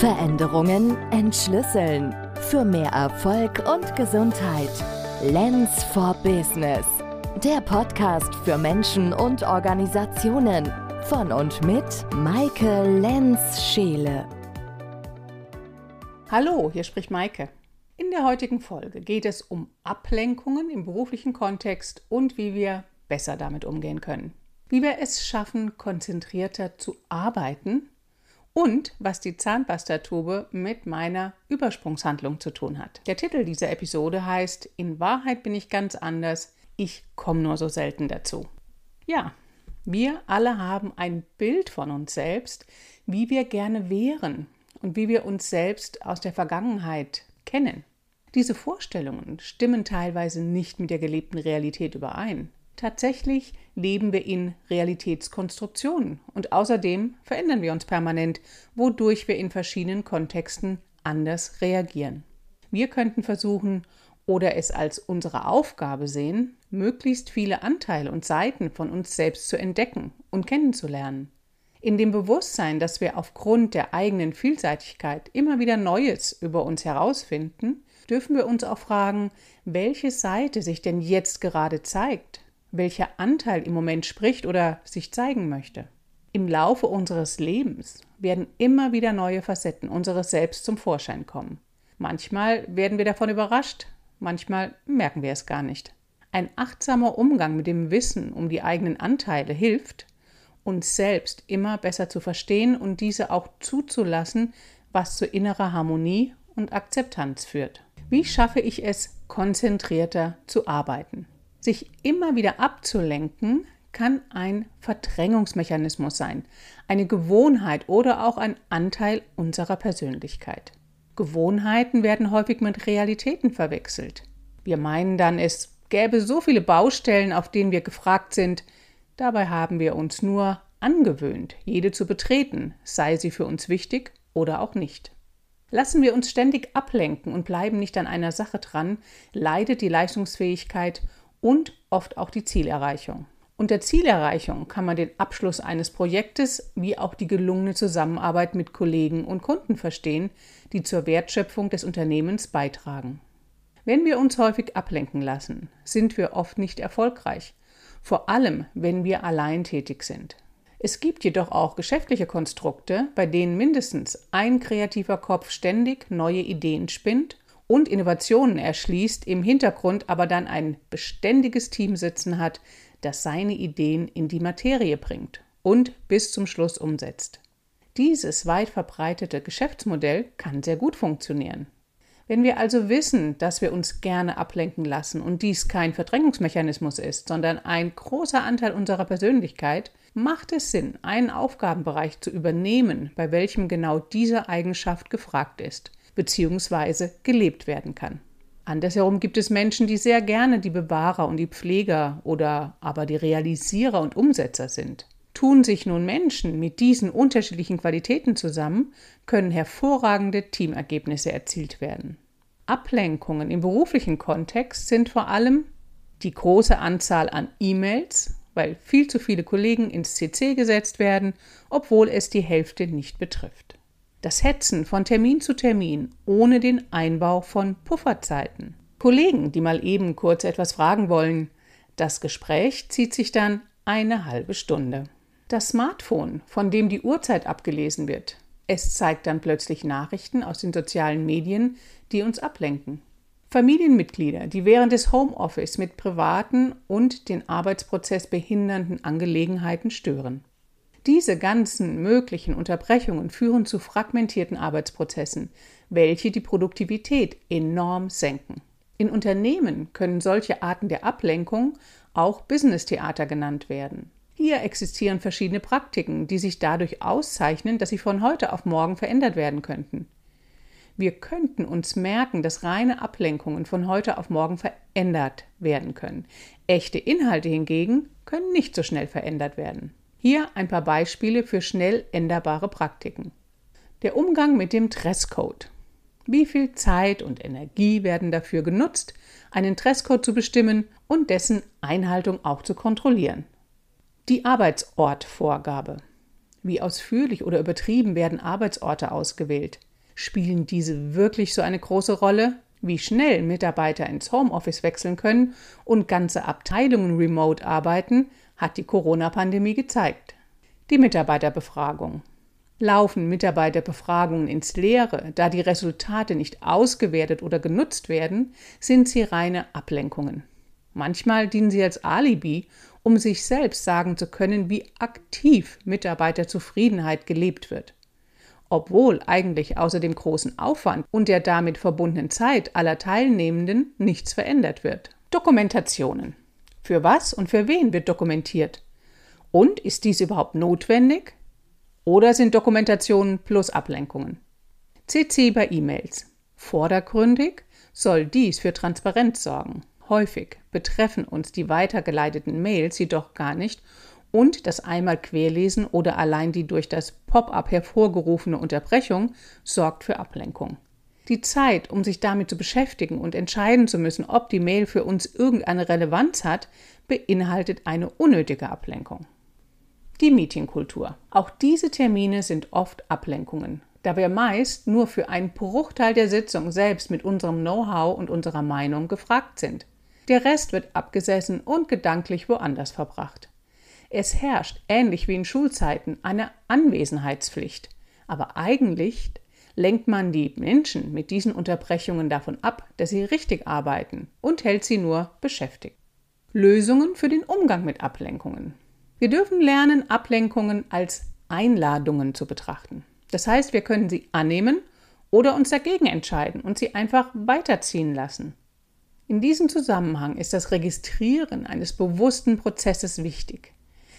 Veränderungen entschlüsseln. Für mehr Erfolg und Gesundheit. Lens for Business. Der Podcast für Menschen und Organisationen. Von und mit Maike Lenz-Scheele. Hallo, hier spricht Maike. In der heutigen Folge geht es um Ablenkungen im beruflichen Kontext und wie wir besser damit umgehen können. Wie wir es schaffen, konzentrierter zu arbeiten und was die Zahnpastatube mit meiner Übersprungshandlung zu tun hat. Der Titel dieser Episode heißt In Wahrheit bin ich ganz anders, ich komme nur so selten dazu. Ja, wir alle haben ein Bild von uns selbst, wie wir gerne wären und wie wir uns selbst aus der Vergangenheit kennen. Diese Vorstellungen stimmen teilweise nicht mit der gelebten Realität überein. Tatsächlich leben wir in Realitätskonstruktionen und außerdem verändern wir uns permanent, wodurch wir in verschiedenen Kontexten anders reagieren. Wir könnten versuchen oder es als unsere Aufgabe sehen, möglichst viele Anteile und Seiten von uns selbst zu entdecken und kennenzulernen. In dem Bewusstsein, dass wir aufgrund der eigenen Vielseitigkeit immer wieder Neues über uns herausfinden, dürfen wir uns auch fragen, welche Seite sich denn jetzt gerade zeigt welcher Anteil im Moment spricht oder sich zeigen möchte. Im Laufe unseres Lebens werden immer wieder neue Facetten unseres Selbst zum Vorschein kommen. Manchmal werden wir davon überrascht, manchmal merken wir es gar nicht. Ein achtsamer Umgang mit dem Wissen um die eigenen Anteile hilft, uns selbst immer besser zu verstehen und diese auch zuzulassen, was zu innerer Harmonie und Akzeptanz führt. Wie schaffe ich es, konzentrierter zu arbeiten? Sich immer wieder abzulenken kann ein Verdrängungsmechanismus sein, eine Gewohnheit oder auch ein Anteil unserer Persönlichkeit. Gewohnheiten werden häufig mit Realitäten verwechselt. Wir meinen dann, es gäbe so viele Baustellen, auf denen wir gefragt sind, dabei haben wir uns nur angewöhnt, jede zu betreten, sei sie für uns wichtig oder auch nicht. Lassen wir uns ständig ablenken und bleiben nicht an einer Sache dran, leidet die Leistungsfähigkeit und oft auch die Zielerreichung. Unter Zielerreichung kann man den Abschluss eines Projektes wie auch die gelungene Zusammenarbeit mit Kollegen und Kunden verstehen, die zur Wertschöpfung des Unternehmens beitragen. Wenn wir uns häufig ablenken lassen, sind wir oft nicht erfolgreich, vor allem wenn wir allein tätig sind. Es gibt jedoch auch geschäftliche Konstrukte, bei denen mindestens ein kreativer Kopf ständig neue Ideen spinnt und Innovationen erschließt, im Hintergrund aber dann ein beständiges Team sitzen hat, das seine Ideen in die Materie bringt und bis zum Schluss umsetzt. Dieses weit verbreitete Geschäftsmodell kann sehr gut funktionieren. Wenn wir also wissen, dass wir uns gerne ablenken lassen und dies kein Verdrängungsmechanismus ist, sondern ein großer Anteil unserer Persönlichkeit, macht es Sinn, einen Aufgabenbereich zu übernehmen, bei welchem genau diese Eigenschaft gefragt ist bzw. gelebt werden kann. Andersherum gibt es Menschen, die sehr gerne die Bewahrer und die Pfleger oder aber die Realisierer und Umsetzer sind. Tun sich nun Menschen mit diesen unterschiedlichen Qualitäten zusammen, können hervorragende Teamergebnisse erzielt werden. Ablenkungen im beruflichen Kontext sind vor allem die große Anzahl an E-Mails, weil viel zu viele Kollegen ins CC gesetzt werden, obwohl es die Hälfte nicht betrifft. Das Hetzen von Termin zu Termin ohne den Einbau von Pufferzeiten. Kollegen, die mal eben kurz etwas fragen wollen. Das Gespräch zieht sich dann eine halbe Stunde. Das Smartphone, von dem die Uhrzeit abgelesen wird. Es zeigt dann plötzlich Nachrichten aus den sozialen Medien, die uns ablenken. Familienmitglieder, die während des Homeoffice mit privaten und den Arbeitsprozess behindernden Angelegenheiten stören. Diese ganzen möglichen Unterbrechungen führen zu fragmentierten Arbeitsprozessen, welche die Produktivität enorm senken. In Unternehmen können solche Arten der Ablenkung auch Business-Theater genannt werden. Hier existieren verschiedene Praktiken, die sich dadurch auszeichnen, dass sie von heute auf morgen verändert werden könnten. Wir könnten uns merken, dass reine Ablenkungen von heute auf morgen verändert werden können. Echte Inhalte hingegen können nicht so schnell verändert werden. Hier ein paar Beispiele für schnell änderbare Praktiken. Der Umgang mit dem Dresscode. Wie viel Zeit und Energie werden dafür genutzt, einen Dresscode zu bestimmen und dessen Einhaltung auch zu kontrollieren? Die Arbeitsortvorgabe. Wie ausführlich oder übertrieben werden Arbeitsorte ausgewählt? Spielen diese wirklich so eine große Rolle? Wie schnell Mitarbeiter ins Homeoffice wechseln können und ganze Abteilungen remote arbeiten, hat die Corona-Pandemie gezeigt. Die Mitarbeiterbefragung. Laufen Mitarbeiterbefragungen ins Leere, da die Resultate nicht ausgewertet oder genutzt werden, sind sie reine Ablenkungen. Manchmal dienen sie als Alibi, um sich selbst sagen zu können, wie aktiv Mitarbeiterzufriedenheit gelebt wird. Obwohl eigentlich außer dem großen Aufwand und der damit verbundenen Zeit aller Teilnehmenden nichts verändert wird. Dokumentationen. Für was und für wen wird dokumentiert? Und ist dies überhaupt notwendig? Oder sind Dokumentationen plus Ablenkungen? CC bei E-Mails. Vordergründig soll dies für Transparenz sorgen. Häufig betreffen uns die weitergeleiteten Mails jedoch gar nicht und das einmal Querlesen oder allein die durch das Pop-up hervorgerufene Unterbrechung sorgt für Ablenkung. Die Zeit, um sich damit zu beschäftigen und entscheiden zu müssen, ob die Mail für uns irgendeine Relevanz hat, beinhaltet eine unnötige Ablenkung. Die Meetingkultur. Auch diese Termine sind oft Ablenkungen, da wir meist nur für einen Bruchteil der Sitzung selbst mit unserem Know-how und unserer Meinung gefragt sind. Der Rest wird abgesessen und gedanklich woanders verbracht. Es herrscht, ähnlich wie in Schulzeiten, eine Anwesenheitspflicht. Aber eigentlich lenkt man die Menschen mit diesen Unterbrechungen davon ab, dass sie richtig arbeiten und hält sie nur beschäftigt. Lösungen für den Umgang mit Ablenkungen. Wir dürfen lernen, Ablenkungen als Einladungen zu betrachten. Das heißt, wir können sie annehmen oder uns dagegen entscheiden und sie einfach weiterziehen lassen. In diesem Zusammenhang ist das Registrieren eines bewussten Prozesses wichtig.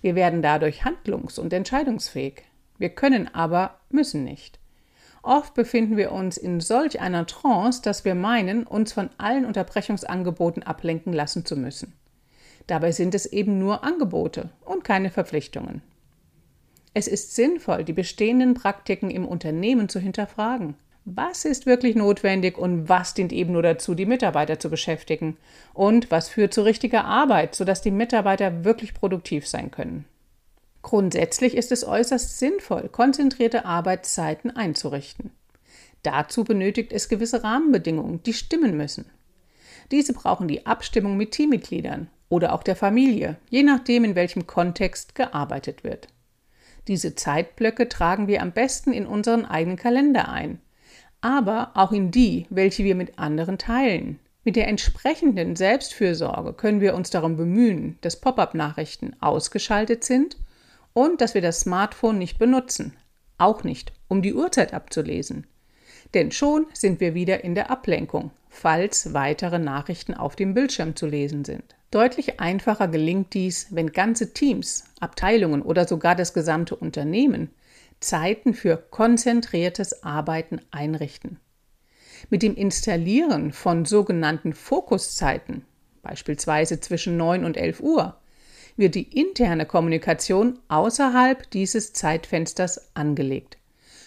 Wir werden dadurch handlungs- und entscheidungsfähig. Wir können aber, müssen nicht. Oft befinden wir uns in solch einer Trance, dass wir meinen, uns von allen Unterbrechungsangeboten ablenken lassen zu müssen. Dabei sind es eben nur Angebote und keine Verpflichtungen. Es ist sinnvoll, die bestehenden Praktiken im Unternehmen zu hinterfragen. Was ist wirklich notwendig und was dient eben nur dazu, die Mitarbeiter zu beschäftigen? Und was führt zu richtiger Arbeit, sodass die Mitarbeiter wirklich produktiv sein können? Grundsätzlich ist es äußerst sinnvoll, konzentrierte Arbeitszeiten einzurichten. Dazu benötigt es gewisse Rahmenbedingungen, die stimmen müssen. Diese brauchen die Abstimmung mit Teammitgliedern oder auch der Familie, je nachdem, in welchem Kontext gearbeitet wird. Diese Zeitblöcke tragen wir am besten in unseren eigenen Kalender ein, aber auch in die, welche wir mit anderen teilen. Mit der entsprechenden Selbstfürsorge können wir uns darum bemühen, dass Pop-up-Nachrichten ausgeschaltet sind und dass wir das Smartphone nicht benutzen, auch nicht, um die Uhrzeit abzulesen. Denn schon sind wir wieder in der Ablenkung, falls weitere Nachrichten auf dem Bildschirm zu lesen sind. Deutlich einfacher gelingt dies, wenn ganze Teams, Abteilungen oder sogar das gesamte Unternehmen Zeiten für konzentriertes Arbeiten einrichten. Mit dem Installieren von sogenannten Fokuszeiten, beispielsweise zwischen 9 und 11 Uhr, wird die interne Kommunikation außerhalb dieses Zeitfensters angelegt.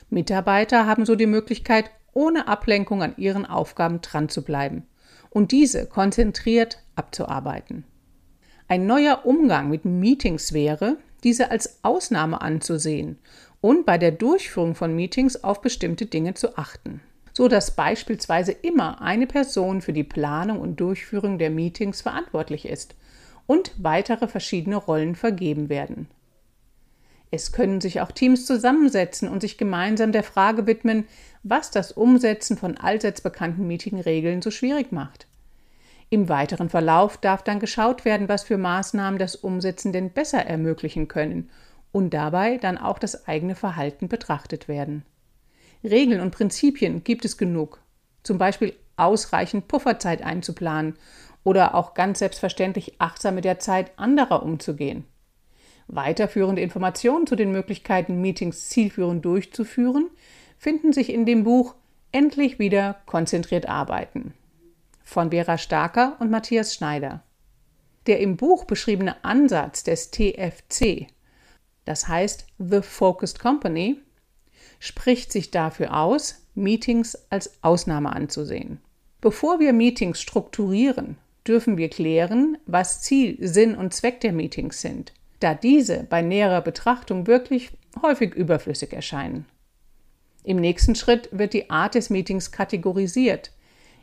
Mitarbeiter haben so die Möglichkeit, ohne Ablenkung an ihren Aufgaben dran zu bleiben und diese konzentriert abzuarbeiten. Ein neuer Umgang mit Meetings wäre, diese als Ausnahme anzusehen und bei der Durchführung von Meetings auf bestimmte Dinge zu achten, so dass beispielsweise immer eine Person für die Planung und Durchführung der Meetings verantwortlich ist und weitere verschiedene Rollen vergeben werden. Es können sich auch Teams zusammensetzen und sich gemeinsam der Frage widmen, was das Umsetzen von allseits bekannten Meetingregeln so schwierig macht. Im weiteren Verlauf darf dann geschaut werden, was für Maßnahmen das Umsetzen denn besser ermöglichen können und dabei dann auch das eigene Verhalten betrachtet werden. Regeln und Prinzipien gibt es genug, zum Beispiel ausreichend Pufferzeit einzuplanen oder auch ganz selbstverständlich achtsam mit der Zeit anderer umzugehen. Weiterführende Informationen zu den Möglichkeiten, Meetings zielführend durchzuführen, finden sich in dem Buch Endlich wieder konzentriert arbeiten von Vera Starker und Matthias Schneider. Der im Buch beschriebene Ansatz des TFC, das heißt The Focused Company, spricht sich dafür aus, Meetings als Ausnahme anzusehen. Bevor wir Meetings strukturieren, dürfen wir klären, was Ziel, Sinn und Zweck der Meetings sind. da diese bei näherer Betrachtung wirklich häufig überflüssig erscheinen. Im nächsten Schritt wird die Art des Meetings kategorisiert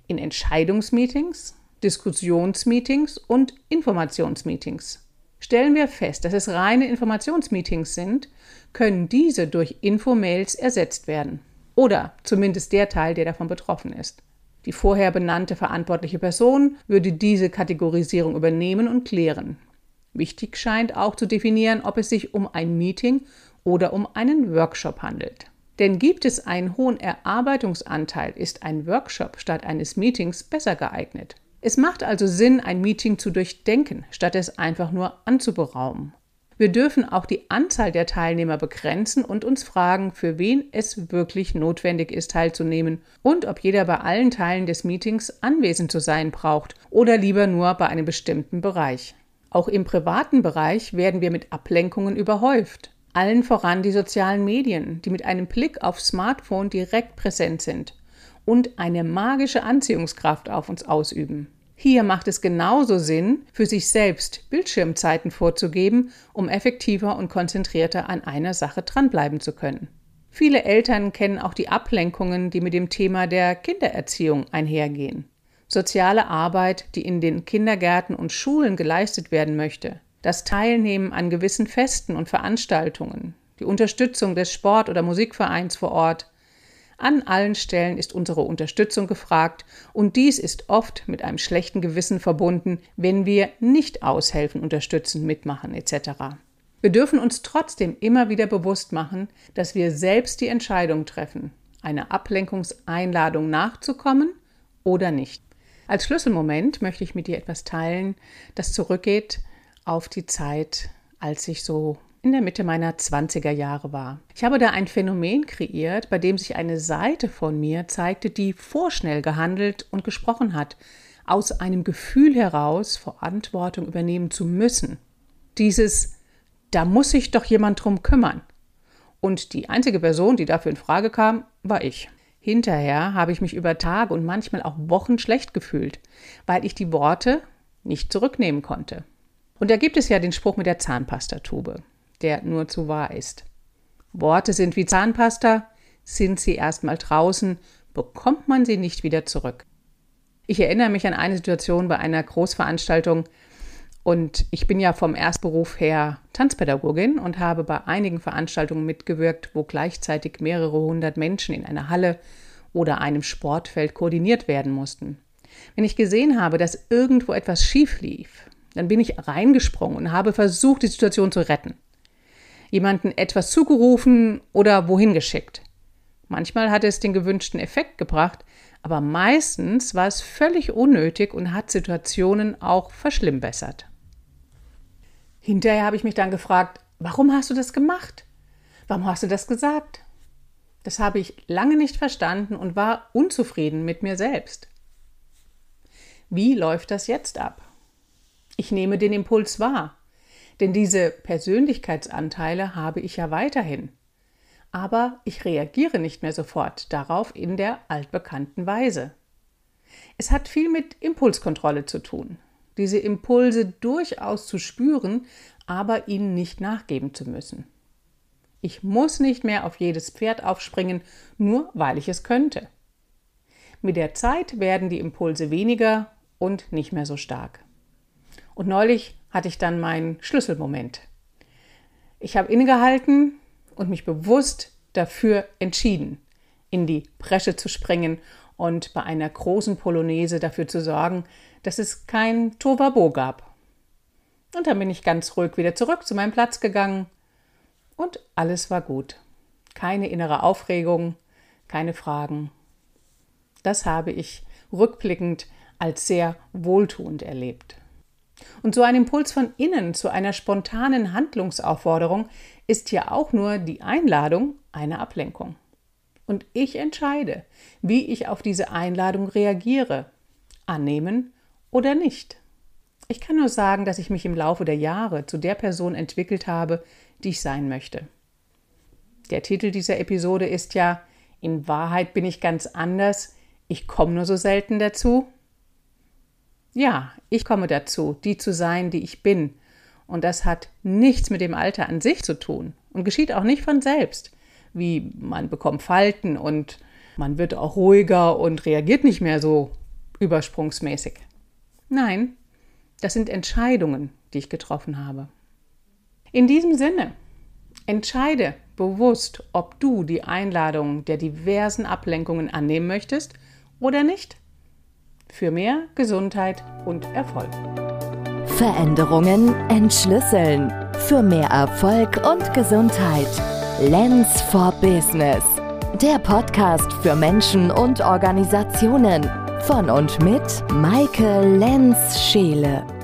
in Entscheidungsmeetings, Diskussionsmeetings und Informationsmeetings. Stellen wir fest, dass es reine Informationsmeetings sind, können diese durch Infomails ersetzt werden. Oder zumindest der Teil, der davon betroffen ist. Die vorher benannte verantwortliche Person würde diese Kategorisierung übernehmen und klären. Wichtig scheint auch zu definieren, ob es sich um ein Meeting oder um einen Workshop handelt. Denn gibt es einen hohen Erarbeitungsanteil, ist ein Workshop statt eines Meetings besser geeignet. Es macht also Sinn, ein Meeting zu durchdenken, statt es einfach nur anzuberaumen. Wir dürfen auch die Anzahl der Teilnehmer begrenzen und uns fragen, für wen es wirklich notwendig ist, teilzunehmen und ob jeder bei allen Teilen des Meetings anwesend zu sein braucht oder lieber nur bei einem bestimmten Bereich. Auch im privaten Bereich werden wir mit Ablenkungen überhäuft. Allen voran die sozialen Medien, die mit einem Blick auf Smartphone direkt präsent sind und eine magische Anziehungskraft auf uns ausüben. Hier macht es genauso Sinn, für sich selbst Bildschirmzeiten vorzugeben, um effektiver und konzentrierter an einer Sache dranbleiben zu können. Viele Eltern kennen auch die Ablenkungen, die mit dem Thema der Kindererziehung einhergehen. Soziale Arbeit, die in den Kindergärten und Schulen geleistet werden möchte, das Teilnehmen an gewissen Festen und Veranstaltungen, die Unterstützung des Sport- oder Musikvereins vor Ort. An allen Stellen ist unsere Unterstützung gefragt und dies ist oft mit einem schlechten Gewissen verbunden, wenn wir nicht aushelfen, unterstützen, mitmachen etc. Wir dürfen uns trotzdem immer wieder bewusst machen, dass wir selbst die Entscheidung treffen, einer Ablenkungseinladung nachzukommen oder nicht. Als Schlüsselmoment möchte ich mit dir etwas teilen, das zurückgeht auf die Zeit, als ich so in der Mitte meiner 20er Jahre war. Ich habe da ein Phänomen kreiert, bei dem sich eine Seite von mir zeigte, die vorschnell gehandelt und gesprochen hat, aus einem Gefühl heraus, Verantwortung übernehmen zu müssen. Dieses, da muss sich doch jemand drum kümmern. Und die einzige Person, die dafür in Frage kam, war ich. Hinterher habe ich mich über Tage und manchmal auch Wochen schlecht gefühlt, weil ich die Worte nicht zurücknehmen konnte. Und da gibt es ja den Spruch mit der Zahnpastatube, der nur zu wahr ist. Worte sind wie Zahnpasta, sind sie erstmal draußen, bekommt man sie nicht wieder zurück. Ich erinnere mich an eine Situation bei einer Großveranstaltung und ich bin ja vom Erstberuf her Tanzpädagogin und habe bei einigen Veranstaltungen mitgewirkt, wo gleichzeitig mehrere hundert Menschen in einer Halle oder einem Sportfeld koordiniert werden mussten. Wenn ich gesehen habe, dass irgendwo etwas schief lief, dann bin ich reingesprungen und habe versucht, die Situation zu retten. Jemanden etwas zugerufen oder wohin geschickt. Manchmal hat es den gewünschten Effekt gebracht, aber meistens war es völlig unnötig und hat Situationen auch verschlimmbessert. Hinterher habe ich mich dann gefragt, warum hast du das gemacht? Warum hast du das gesagt? Das habe ich lange nicht verstanden und war unzufrieden mit mir selbst. Wie läuft das jetzt ab? Ich nehme den Impuls wahr, denn diese Persönlichkeitsanteile habe ich ja weiterhin. Aber ich reagiere nicht mehr sofort darauf in der altbekannten Weise. Es hat viel mit Impulskontrolle zu tun, diese Impulse durchaus zu spüren, aber ihnen nicht nachgeben zu müssen. Ich muss nicht mehr auf jedes Pferd aufspringen, nur weil ich es könnte. Mit der Zeit werden die Impulse weniger und nicht mehr so stark. Und neulich hatte ich dann meinen Schlüsselmoment. Ich habe innegehalten und mich bewusst dafür entschieden, in die Bresche zu springen und bei einer großen Polonaise dafür zu sorgen, dass es kein Tovabo gab. Und dann bin ich ganz ruhig wieder zurück zu meinem Platz gegangen und alles war gut. Keine innere Aufregung, keine Fragen. Das habe ich rückblickend als sehr wohltuend erlebt. Und so ein Impuls von innen zu einer spontanen Handlungsaufforderung ist ja auch nur die Einladung einer Ablenkung. Und ich entscheide, wie ich auf diese Einladung reagiere, annehmen oder nicht. Ich kann nur sagen, dass ich mich im Laufe der Jahre zu der Person entwickelt habe, die ich sein möchte. Der Titel dieser Episode ist ja In Wahrheit bin ich ganz anders, ich komme nur so selten dazu. Ja, ich komme dazu, die zu sein, die ich bin. Und das hat nichts mit dem Alter an sich zu tun und geschieht auch nicht von selbst, wie man bekommt Falten und man wird auch ruhiger und reagiert nicht mehr so übersprungsmäßig. Nein, das sind Entscheidungen, die ich getroffen habe. In diesem Sinne, entscheide bewusst, ob du die Einladung der diversen Ablenkungen annehmen möchtest oder nicht. Für mehr Gesundheit und Erfolg. Veränderungen entschlüsseln. Für mehr Erfolg und Gesundheit. Lens for Business. Der Podcast für Menschen und Organisationen. Von und mit Maike Lenz-Scheele.